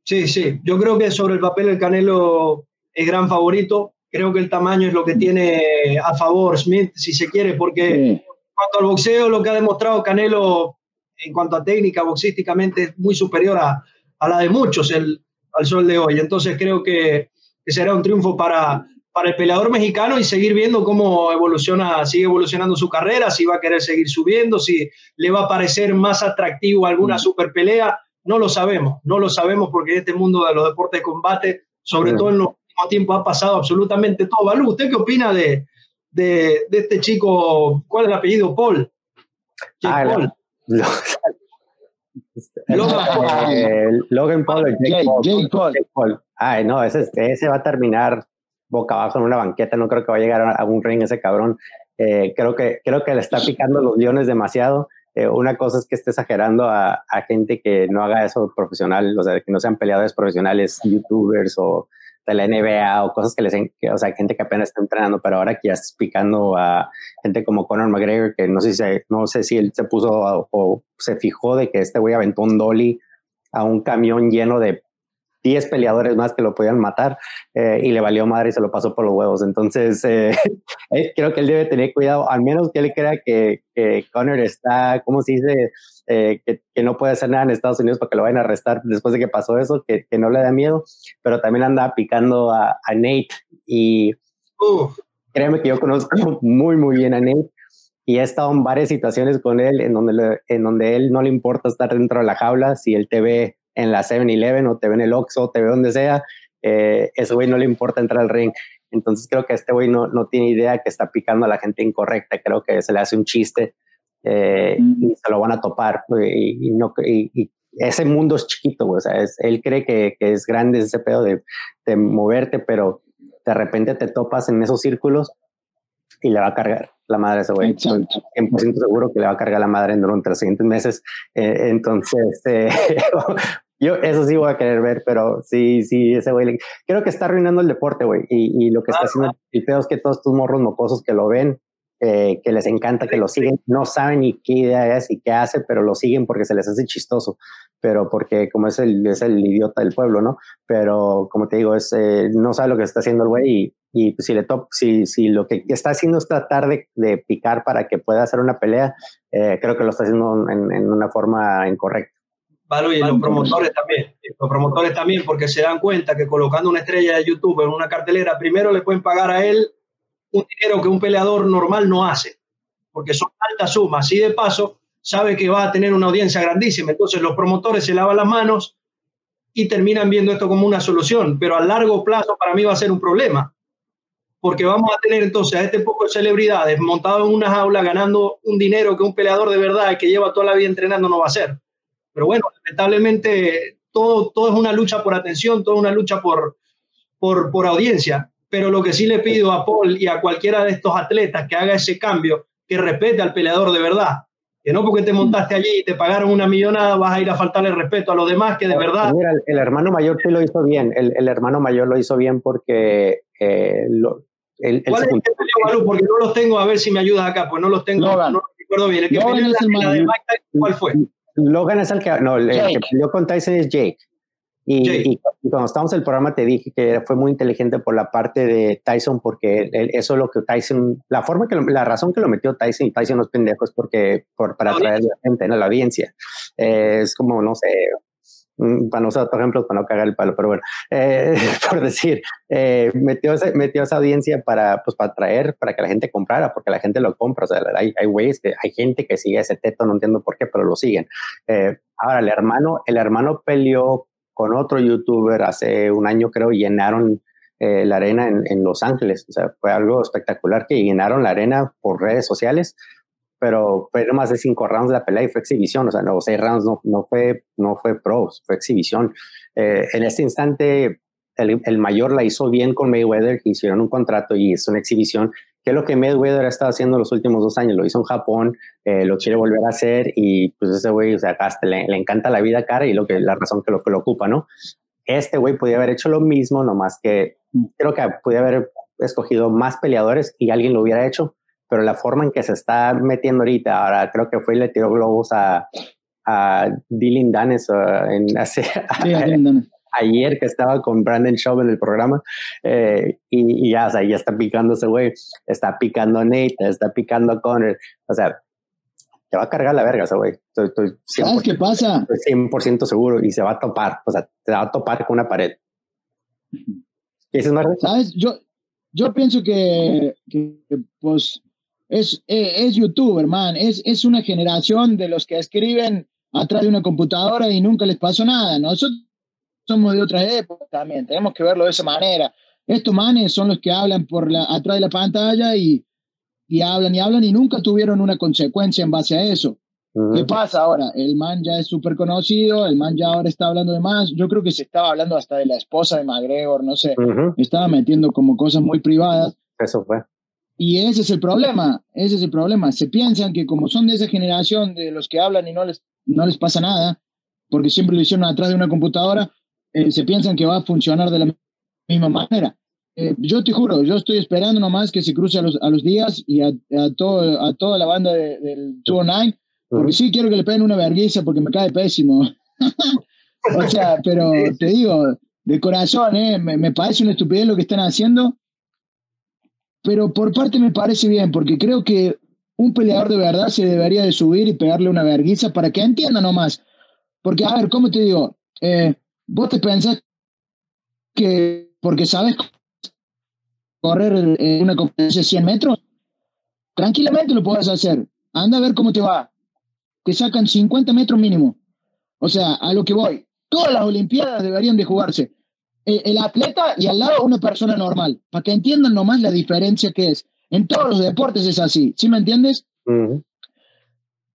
Sí, sí, yo creo que sobre el papel el Canelo es gran favorito. Creo que el tamaño es lo que tiene a favor Smith, si se quiere, porque en cuanto al boxeo, lo que ha demostrado Canelo en cuanto a técnica boxísticamente es muy superior a, a la de muchos el, al sol de hoy. Entonces creo que, que será un triunfo para, para el peleador mexicano y seguir viendo cómo evoluciona, sigue evolucionando su carrera, si va a querer seguir subiendo, si le va a parecer más atractivo alguna mm. super pelea, no lo sabemos, no lo sabemos porque en este mundo de los deportes de combate, sobre todo en los últimos tiempos, ha pasado absolutamente todo. Balú, ¿usted qué opina de, de, este chico? ¿Cuál es el apellido? Paul. Ah, Paul. Logan, Paul. Jake, Paul. Ay, no, ese, ese va a terminar boca abajo en una banqueta, no creo que va a llegar a un ring ese cabrón. Eh, creo, que, creo que le está picando los leones demasiado. eh, una cosa es que esté exagerando a, gente que no haga eso profesional, o sea, que no sean peleadores profesionales, youtubers o de la NBA o cosas que les, o sea, gente que apenas está entrenando, pero ahora que ya estás picando a gente como Conor McGregor, que no sé si, no sé si él se puso o, se fijó de que este güey aventó un dolly a un camión lleno de 10 peleadores más que lo podían matar eh, y le valió madre y se lo pasó por los huevos. Entonces, eh, eh, creo que él debe tener cuidado, al menos que él crea que, que Connor está, ¿cómo se dice? que, que, no puede hacer nada en Estados Unidos para que lo vayan a arrestar después de que pasó eso, que, que no le da miedo, pero también anda picando a, a Nate y créeme que yo conozco muy, muy bien a Nate y he estado en varias situaciones con él en donde, en donde él no le importa estar dentro de la jaula si él te ve en la 7-Eleven o te ve en el Oxxo, te ve donde sea, eh, ese güey no le importa entrar al ring. Entonces creo que este güey no, no tiene idea que está picando a la gente incorrecta. Creo que se le hace un chiste eh, y mm. se lo van a topar. Y, no, y, ese mundo es chiquito, O sea, él cree que, que, es grande ese pedo de, de moverte, pero de repente te topas en esos círculos y le va a cargar la madre a ese güey. 100% seguro que le va a cargar la madre durante los siguientes meses. Eh, entonces, eh, yo eso sí voy a querer ver, pero sí, sí, ese güey. Creo que está arruinando el deporte, güey. Y, y, lo que está haciendo el pedo es que todos estos morros mocosos que lo ven, eh, que les encanta, que lo siguen, no saben ni qué idea es y qué hace, pero lo siguen porque se les hace chistoso, pero porque como es el, es el idiota del pueblo, ¿no? Pero como te digo, es, eh, no sabe lo que está haciendo el güey y, y si, le top, si, si lo que está haciendo es tratar de, de picar para que pueda hacer una pelea, eh, creo que lo está haciendo en, en una forma incorrecta. Y los promotores también, los promotores también, porque se dan cuenta que colocando una estrella de YouTube en una cartelera, primero le pueden pagar a él un dinero que un peleador normal no hace, porque son altas sumas. Y de paso, sabe que va a tener una audiencia grandísima. Entonces los promotores se lavan las manos y terminan viendo esto como una solución, pero a largo plazo para mí va a ser un problema, porque vamos a tener entonces a este poco de celebridades montados en una jaula ganando un dinero que un peleador de verdad que lleva toda la vida entrenando no va a hacer. Pero bueno, lamentablemente todo, todo es una lucha por atención, todo es una lucha por, por, por audiencia pero lo que sí le pido a Paul y a cualquiera de estos atletas que haga ese cambio, que respete al peleador de verdad. Que no porque te montaste allí y te pagaron una millonada vas a ir a faltarle respeto a los demás que de verdad... Mira, el, hermano mayor sí lo hizo bien. El, hermano mayor lo hizo bien porque... Eh, lo, el, ¿Cuál es el Porque no los tengo, a ver si me ayudas acá, pues no los tengo, no, no recuerdo bien. El que Logan es el la de Mike ¿cuál fue? Logan es el que, no, el, que peleó con Tyson es Jake. Y, cuando estábamos en el programa te dije que fue muy inteligente por la parte de Tyson, porque eso es lo que Tyson, la forma que, la razón que lo metió Tyson y Tyson no es pendejo es porque, por, para atraer a la gente, ¿no? la audiencia. Eh, es como, no sé, para no usar otro ejemplo, para no cagar el palo, pero bueno, eh, por decir, eh, metió, metió esa audiencia para, pues, para atraer, para que la gente comprara, porque la gente lo compra, o sea, hay, hay güeyes que, hay gente que sigue ese teto, no entiendo por qué, pero lo siguen. ahora, el hermano, el hermano peleó con otro youtuber hace un año, creo, llenaron eh, la arena en, Los Ángeles. O sea, fue algo espectacular que llenaron la arena por redes sociales, pero fue más de cinco rounds la pelea y fue exhibición. O sea, no, seis rounds no, no fue, no fue pros, fue exhibición. Eh, en este instante, el, el, mayor la hizo bien con Mayweather, que hicieron un contrato y es una exhibición que es lo que Mayweather ha estado haciendo los últimos dos años. Lo hizo en Japón, eh, lo quiere volver a hacer y pues ese güey, o sea, hasta le, encanta la vida cara y lo que, la razón que lo, que lo ocupa, ¿no? Este güey podía haber hecho lo mismo, nomás que creo que podía haber escogido más peleadores y alguien lo hubiera hecho, pero la forma en que se está metiendo ahorita, ahora creo que fue y le tiró globos a, a Dylan Danes en hace, sí, ayer que estaba con Brandon Shaw en el programa eh, y, ya, o sea, ya está picando ese güey, está picando a Nate, está picando a Connor, o sea, te va a cargar la verga ese güey. Estoy, ¿Sabes qué pasa? Estoy 100% seguro y se va a topar, o sea, te va a topar con una pared. ¿Qué dices, ¿Sabes? Yo, yo pienso que, que pues, es, es, youtuber, man. Es, es una generación de los que escriben atrás de una computadora y nunca les pasó nada. Nosotros somos de otra época también, tenemos que verlo de esa manera. Estos manes son los que hablan por la, atrás de la pantalla y, y hablan y hablan y nunca tuvieron una consecuencia en base a eso. ¿Qué pasa ahora? El man ya es súper conocido, el man ya ahora está hablando de más. Yo creo que se estaba hablando hasta de la esposa de McGregor, no sé. Estaba metiendo como cosas muy privadas. Eso fue. Y ese es el problema, ese es el problema. Se piensan que como son de esa generación de los que hablan y no les, no les pasa nada, porque siempre lo hicieron atrás de una computadora, eh, se piensan que va a funcionar de la misma manera. Eh, yo te juro, yo estoy esperando nomás que se cruce a los, a los días y a, a, todo, a toda la banda del 209, porque sí quiero que le peguen una vergüenza porque me cae pésimo. o sea, pero te digo, de corazón, ¿eh? me, me parece una estupidez lo que están haciendo, pero por parte me parece bien, porque creo que un peleador de verdad se debería de subir y pegarle una vergüenza para que entienda nomás. Porque, a ver, ¿cómo te digo? Eh, vos te pensás que porque sabes correr en una competencia de 100 metros, tranquilamente lo puedes hacer. Anda a ver cómo te va. Te sacan 50 metros mínimo. O sea, a lo que voy. Todas las Olimpiadas deberían de jugarse. El, atleta y al lado una persona normal, para que entiendan nomás la diferencia que es. En todos los deportes es así, ¿sí me entiendes?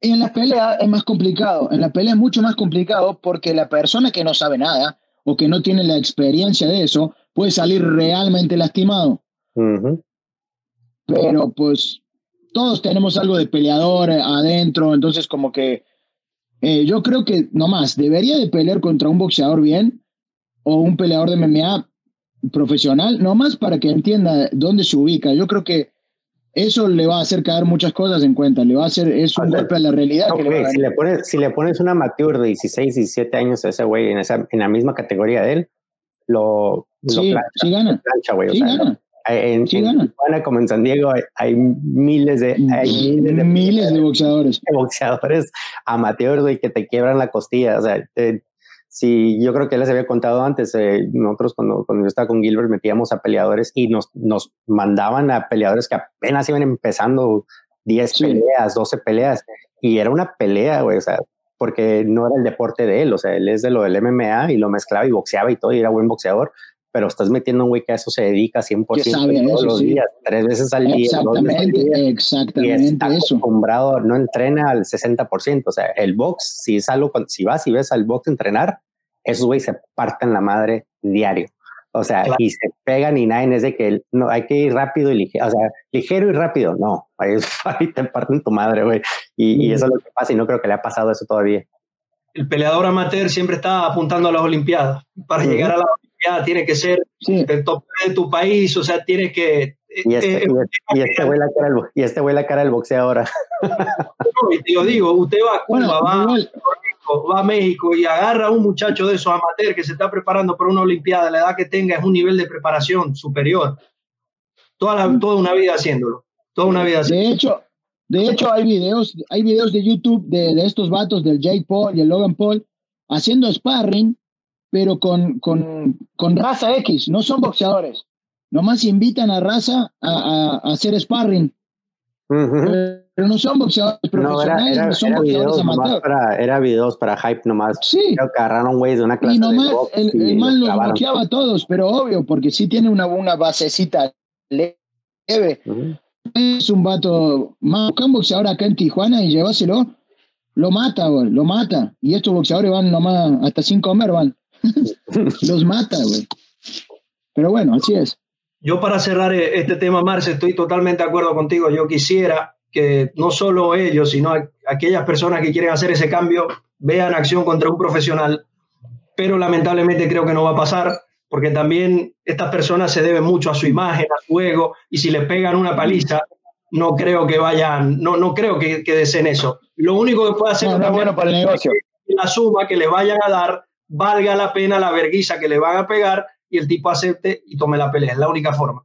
Y en la pelea es más complicado. En la pelea es mucho más complicado porque la persona que no sabe nada o que no tiene la experiencia de eso puede salir realmente lastimado. Pero pues todos tenemos algo de peleador adentro, entonces como que eh, yo creo que nomás debería de pelear contra un boxeador bien o un peleador de MMA profesional, nomás para que entienda dónde se ubica. Yo creo que eso le va a hacer caer muchas cosas en cuenta, le va a hacer, es un golpe a la realidad. si, le pones, si le pones un amateur de 16, 17 años a ese güey en, esa, en la misma categoría de él, lo, sí, sí gana. sí gana. En, Tijuana como en San Diego hay, miles de hay miles de, boxeadores de boxeadores amateurs güey que te quiebran la costilla o sea si yo creo que les había contado antes eh, nosotros cuando, cuando yo estaba con Gilbert metíamos a peleadores y nos, nos mandaban a peleadores que apenas iban empezando 10 peleas 12 peleas y era una pelea güey o sea porque no era el deporte de él o sea él es de lo del MMA y lo mezclaba y boxeaba y todo y era buen boxeador pero estás metiendo un güey que a eso se dedica 100% todos los días, tres veces al día. Exactamente, exactamente y está eso. acostumbrado, no entrena al 60%, o sea, el box, si es algo, si vas y ves al box entrenar, esos güey se parten la madre diario. O sea, y se pegan y nadie es de que no, hay que ir rápido y ligero, o sea, ligero y rápido, no, ahí, te parten tu madre, güey. Y, eso es lo que pasa y no creo que le ha pasado eso todavía. El peleador amateur siempre está apuntando a las Olimpiadas. Para llegar a la tiene que ser del top de tu país, o sea, tiene que... Y este, eh, y este güey la cara, y este la cara del boxeo ahora. No, digo, usted va a Cuba, va, a México, va a México y agarra a un muchacho de esos amateur que se está preparando para una Olimpiada, la edad que tenga es un nivel de preparación superior. Toda, la, toda una vida haciéndolo. Toda una vida De hecho, de hecho hay videos, hay videos de YouTube de, de estos vatos del Jake Paul y el Logan Paul haciendo sparring pero con, con, con raza X, no son boxeadores. Nomás invitan a raza a, a, hacer sparring. Pero no son boxeadores profesionales, no, son boxeadores amateurs. Para, era videos para hype nomás. Sí. Creo que agarraron güeyes de una clase y nomás de box el, el man los bloqueaba a todos, pero obvio, porque sí tiene una, una basecita leve. Es un vato, más un boxeador acá en Tijuana y llévaselo, lo mata, güey, lo mata. Y estos boxeadores van nomás hasta sin comer, van. Los mata, güey. Pero bueno, así es. Yo para cerrar eh, este tema, Marce, estoy totalmente de acuerdo contigo. Yo quisiera que no solo ellos, sino aquellas personas que quieren hacer ese cambio vean acción contra un profesional, pero lamentablemente creo que no va a pasar, porque también estas personas se deben mucho a su imagen, a su ego, y si les pegan una paliza, no creo que vayan, no, no creo que, que deseen eso. Lo único que puede hacer no, bueno para el negocio. Es la suma que le vayan a dar valga la pena la verguisa que le van a pegar y el tipo acepte y tome la pelea. Es la única forma.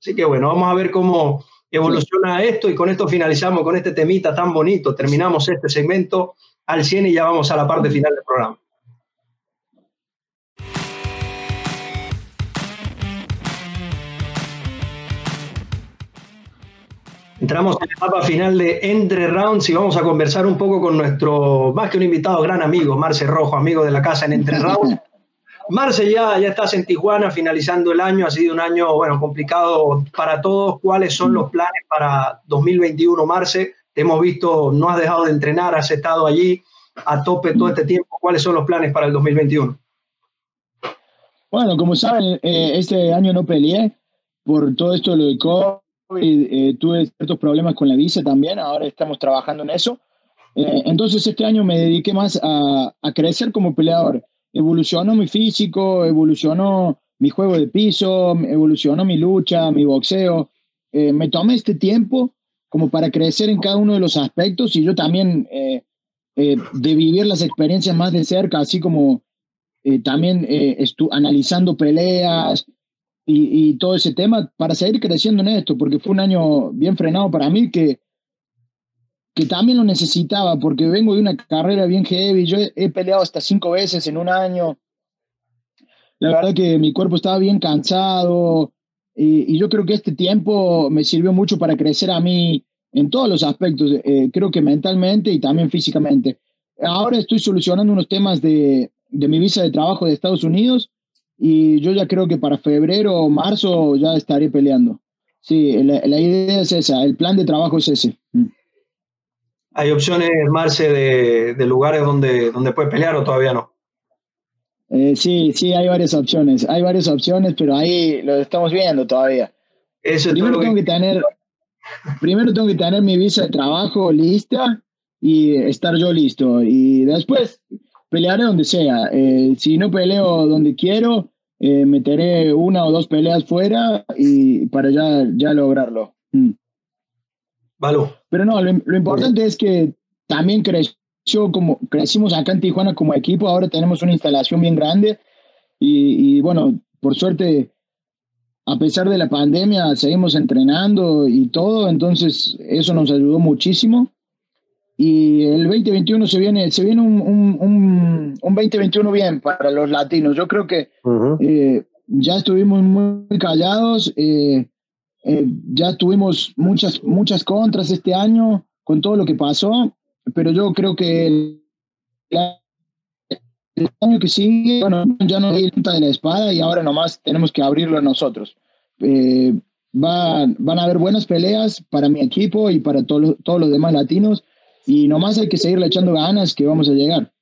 Así que bueno, vamos a ver cómo evoluciona esto y con esto finalizamos con este temita tan bonito. Terminamos este segmento al 100 y ya vamos a la parte final del programa. Entramos en la etapa final de Entre Rounds y vamos a conversar un poco con nuestro, más que un invitado, gran amigo, Marce Rojo, amigo de la casa en Entre Rounds. Marce, ya, ya estás en Tijuana finalizando el año, ha sido un año bueno, complicado para todos. ¿Cuáles son los planes para 2021, Marce? Te hemos visto, no has dejado de entrenar, has estado allí a tope todo este tiempo. ¿Cuáles son los planes para el 2021? Bueno, como saben, eh, este año no peleé por todo esto de lo de eh, tuve ciertos problemas con la visa también, ahora estamos trabajando en eso. Eh, entonces este año me dediqué más a, a, crecer como peleador. Evolucionó mi físico, evolucionó mi juego de piso, evolucionó mi lucha, mi boxeo. Eh, me tomé este tiempo como para crecer en cada uno de los aspectos y yo también de vivir las experiencias más de cerca, así como también analizando peleas, y, todo ese tema para seguir creciendo en esto, porque fue un año bien frenado para mí que, que también lo necesitaba, porque vengo de una carrera bien heavy, yo he, peleado hasta cinco veces en un año, la verdad que mi cuerpo estaba bien cansado y, yo creo que este tiempo me sirvió mucho para crecer a mí en todos los aspectos, eh, creo que mentalmente y también físicamente. Ahora estoy solucionando unos temas de, de mi visa de trabajo de Estados Unidos y yo ya creo que para febrero o marzo ya estaré peleando. Sí, la, idea es esa, el plan de trabajo es ese. Mm. ¿Hay opciones, Marce, de, de, lugares donde, donde puedes pelear o todavía no? Eh, sí, sí, hay varias opciones. Hay varias opciones, pero ahí lo estamos viendo todavía. Eso primero, tengo que... tener, primero tengo que tener mi visa de trabajo lista y estar yo listo. Y después pelearé donde sea. Eh, si no peleo donde quiero, eh, meteré una o dos peleas fuera y para ya, ya lograrlo. Mm. Pero no, lo, importante es que también creció como, crecimos acá en Tijuana como equipo, ahora tenemos una instalación bien grande y, y bueno, por suerte, a pesar de la pandemia, seguimos entrenando y todo, entonces eso nos ayudó muchísimo y el 2021 se viene, se viene un, un, un, 2021 bien para los latinos. Yo creo que eh, ya estuvimos muy callados, eh, eh, ya tuvimos muchas, muchas contras este año con todo lo que pasó, pero yo creo que el, año que sigue, bueno, ya no hay punta de la espada y ahora nomás tenemos que abrirlo nosotros. Va, van a haber buenas peleas para mi equipo y para todos todos los demás latinos y nomás hay que seguirle echando ganas que vamos a llegar.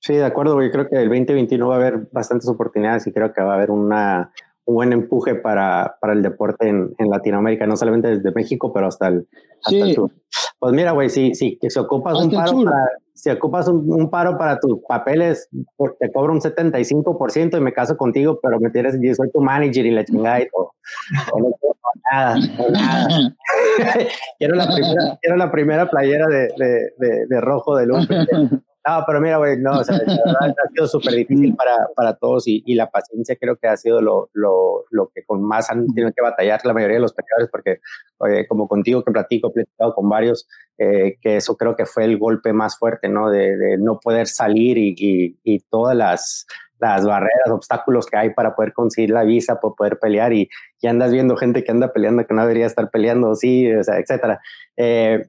Sí, de acuerdo, yo creo que el 2021 va a haber bastantes oportunidades y creo que va a haber una, un buen empuje para, para el deporte en, en, Latinoamérica, no solamente desde México, pero hasta el, hasta sur. Pues mira, güey, si, si, si ocupas un paro para, si ocupas un, paro para tus papeles, te cobro un 75% y me caso contigo, pero me tienes, yo soy tu manager y la chingada y todo. No nada, nada. quiero, la primera, quiero la primera playera de, de, de, rojo de luz. No, pero mira, güey, no, o sea, ha sido súper difícil para, para todos y, y, la paciencia creo que ha sido lo, lo, lo, que con más han tenido que batallar la mayoría de los peleadores, porque como contigo que platico, he platicado con varios, eh, que eso creo que fue el golpe más fuerte, ¿no? De, de no poder salir y, y, y todas las, las barreras, obstáculos que hay para poder conseguir la visa, para poder pelear y, y andas viendo gente que anda peleando que no debería estar peleando, sí, o sea, etcétera. Eh,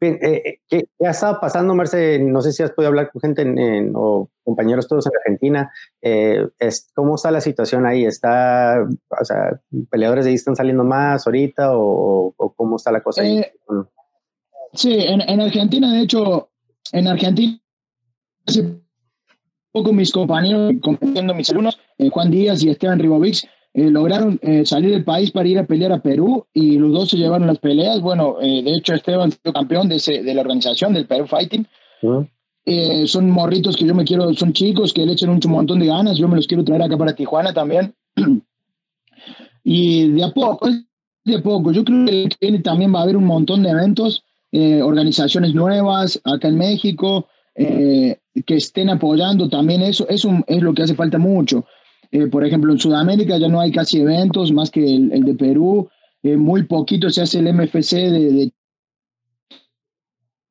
eh, eh, ¿qué, ha estado pasando, Marce? No sé si has podido hablar con gente o compañeros todos en Argentina. Eh, ¿Cómo está la situación ahí? ¿Está, o sea, peleadores de ahí están saliendo más ahorita o, cómo está la cosa ahí? Sí, en, en, Argentina, de hecho, en Argentina, hace poco mis compañeros, compitiendo mis alumnos, Juan Díaz y Esteban Ribovics, eh, lograron eh, salir del país para ir a pelear a Perú y los dos se llevaron las peleas. Bueno, eh, de hecho Esteban fue campeón de, ese, de la organización del Perú Fighting. son morritos que yo me quiero, son chicos que le echan un montón de ganas. Yo me los quiero traer acá para Tijuana también. y de a poco, de a poco. Yo creo que también va a haber un montón de eventos, organizaciones nuevas acá en México. que estén apoyando también eso, eso es lo que hace falta mucho. Eh, por ejemplo, en Sudamérica ya no hay casi eventos más que el, de Perú. Eh, muy poquito se hace el MFC de,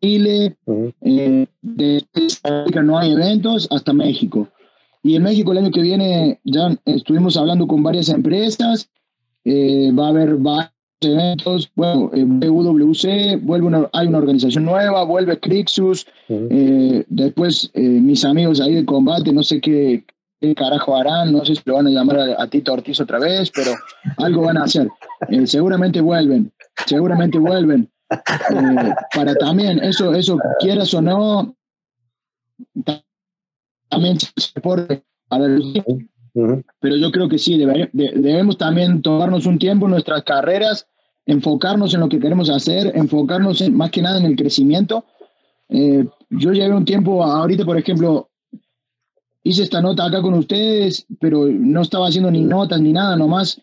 Chile. Eh, de Sudamérica no hay eventos hasta México. Y en México el año que viene ya estuvimos hablando con varias empresas. va a haber varios eventos. Bueno, WWC, vuelve hay una organización nueva, vuelve Crixus. después mis amigos ahí de combate, no sé qué, qué carajo harán, no sé si lo van a llamar a, Tito Ortiz otra vez, pero algo van a hacer. Eh, seguramente vuelven, seguramente vuelven. Eh, para también, eso, eso, quieras o no, también se para Pero yo creo que sí, debemos también tomarnos un tiempo en nuestras carreras, enfocarnos en lo que queremos hacer, enfocarnos más que nada en el crecimiento. Eh, yo llevé un tiempo, ahorita por ejemplo, hice esta nota acá con ustedes, pero no estaba haciendo ni notas ni nada, nomás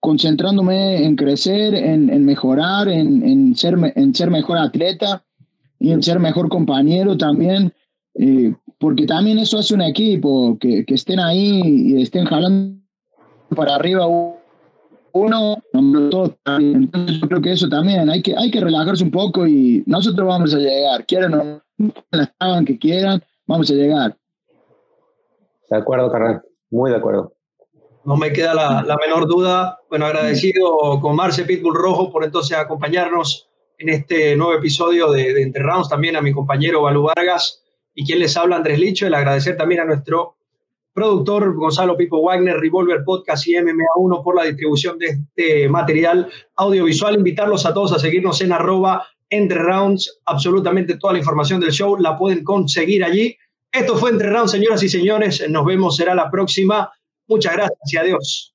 concentrándome en crecer, en, mejorar, en, ser, en ser mejor atleta y en ser mejor compañero también, eh, porque también eso hace un equipo, que, que estén ahí y estén jalando para arriba uno, todos. Entonces yo creo que eso también, hay que, hay que relajarse un poco y nosotros vamos a llegar, quieran o no, hagan que quieran, vamos a llegar. De acuerdo, carnal, muy de acuerdo. No me queda la, la, menor duda. Bueno, agradecido con Marce Pitbull Rojo por entonces acompañarnos en este nuevo episodio de, de Entre Rounds, también a mi compañero Balú Vargas y quien les habla Andrés Licho, el agradecer también a nuestro productor Gonzalo Pipo Wagner, Revolver Podcast y MMA1 por la distribución de este material audiovisual. Invitarlos a todos a seguirnos en arroba entre rounds. Absolutamente toda la información del show la pueden conseguir allí. Esto fue Entre señoras y señores. Nos vemos, será la próxima. Muchas gracias y adiós.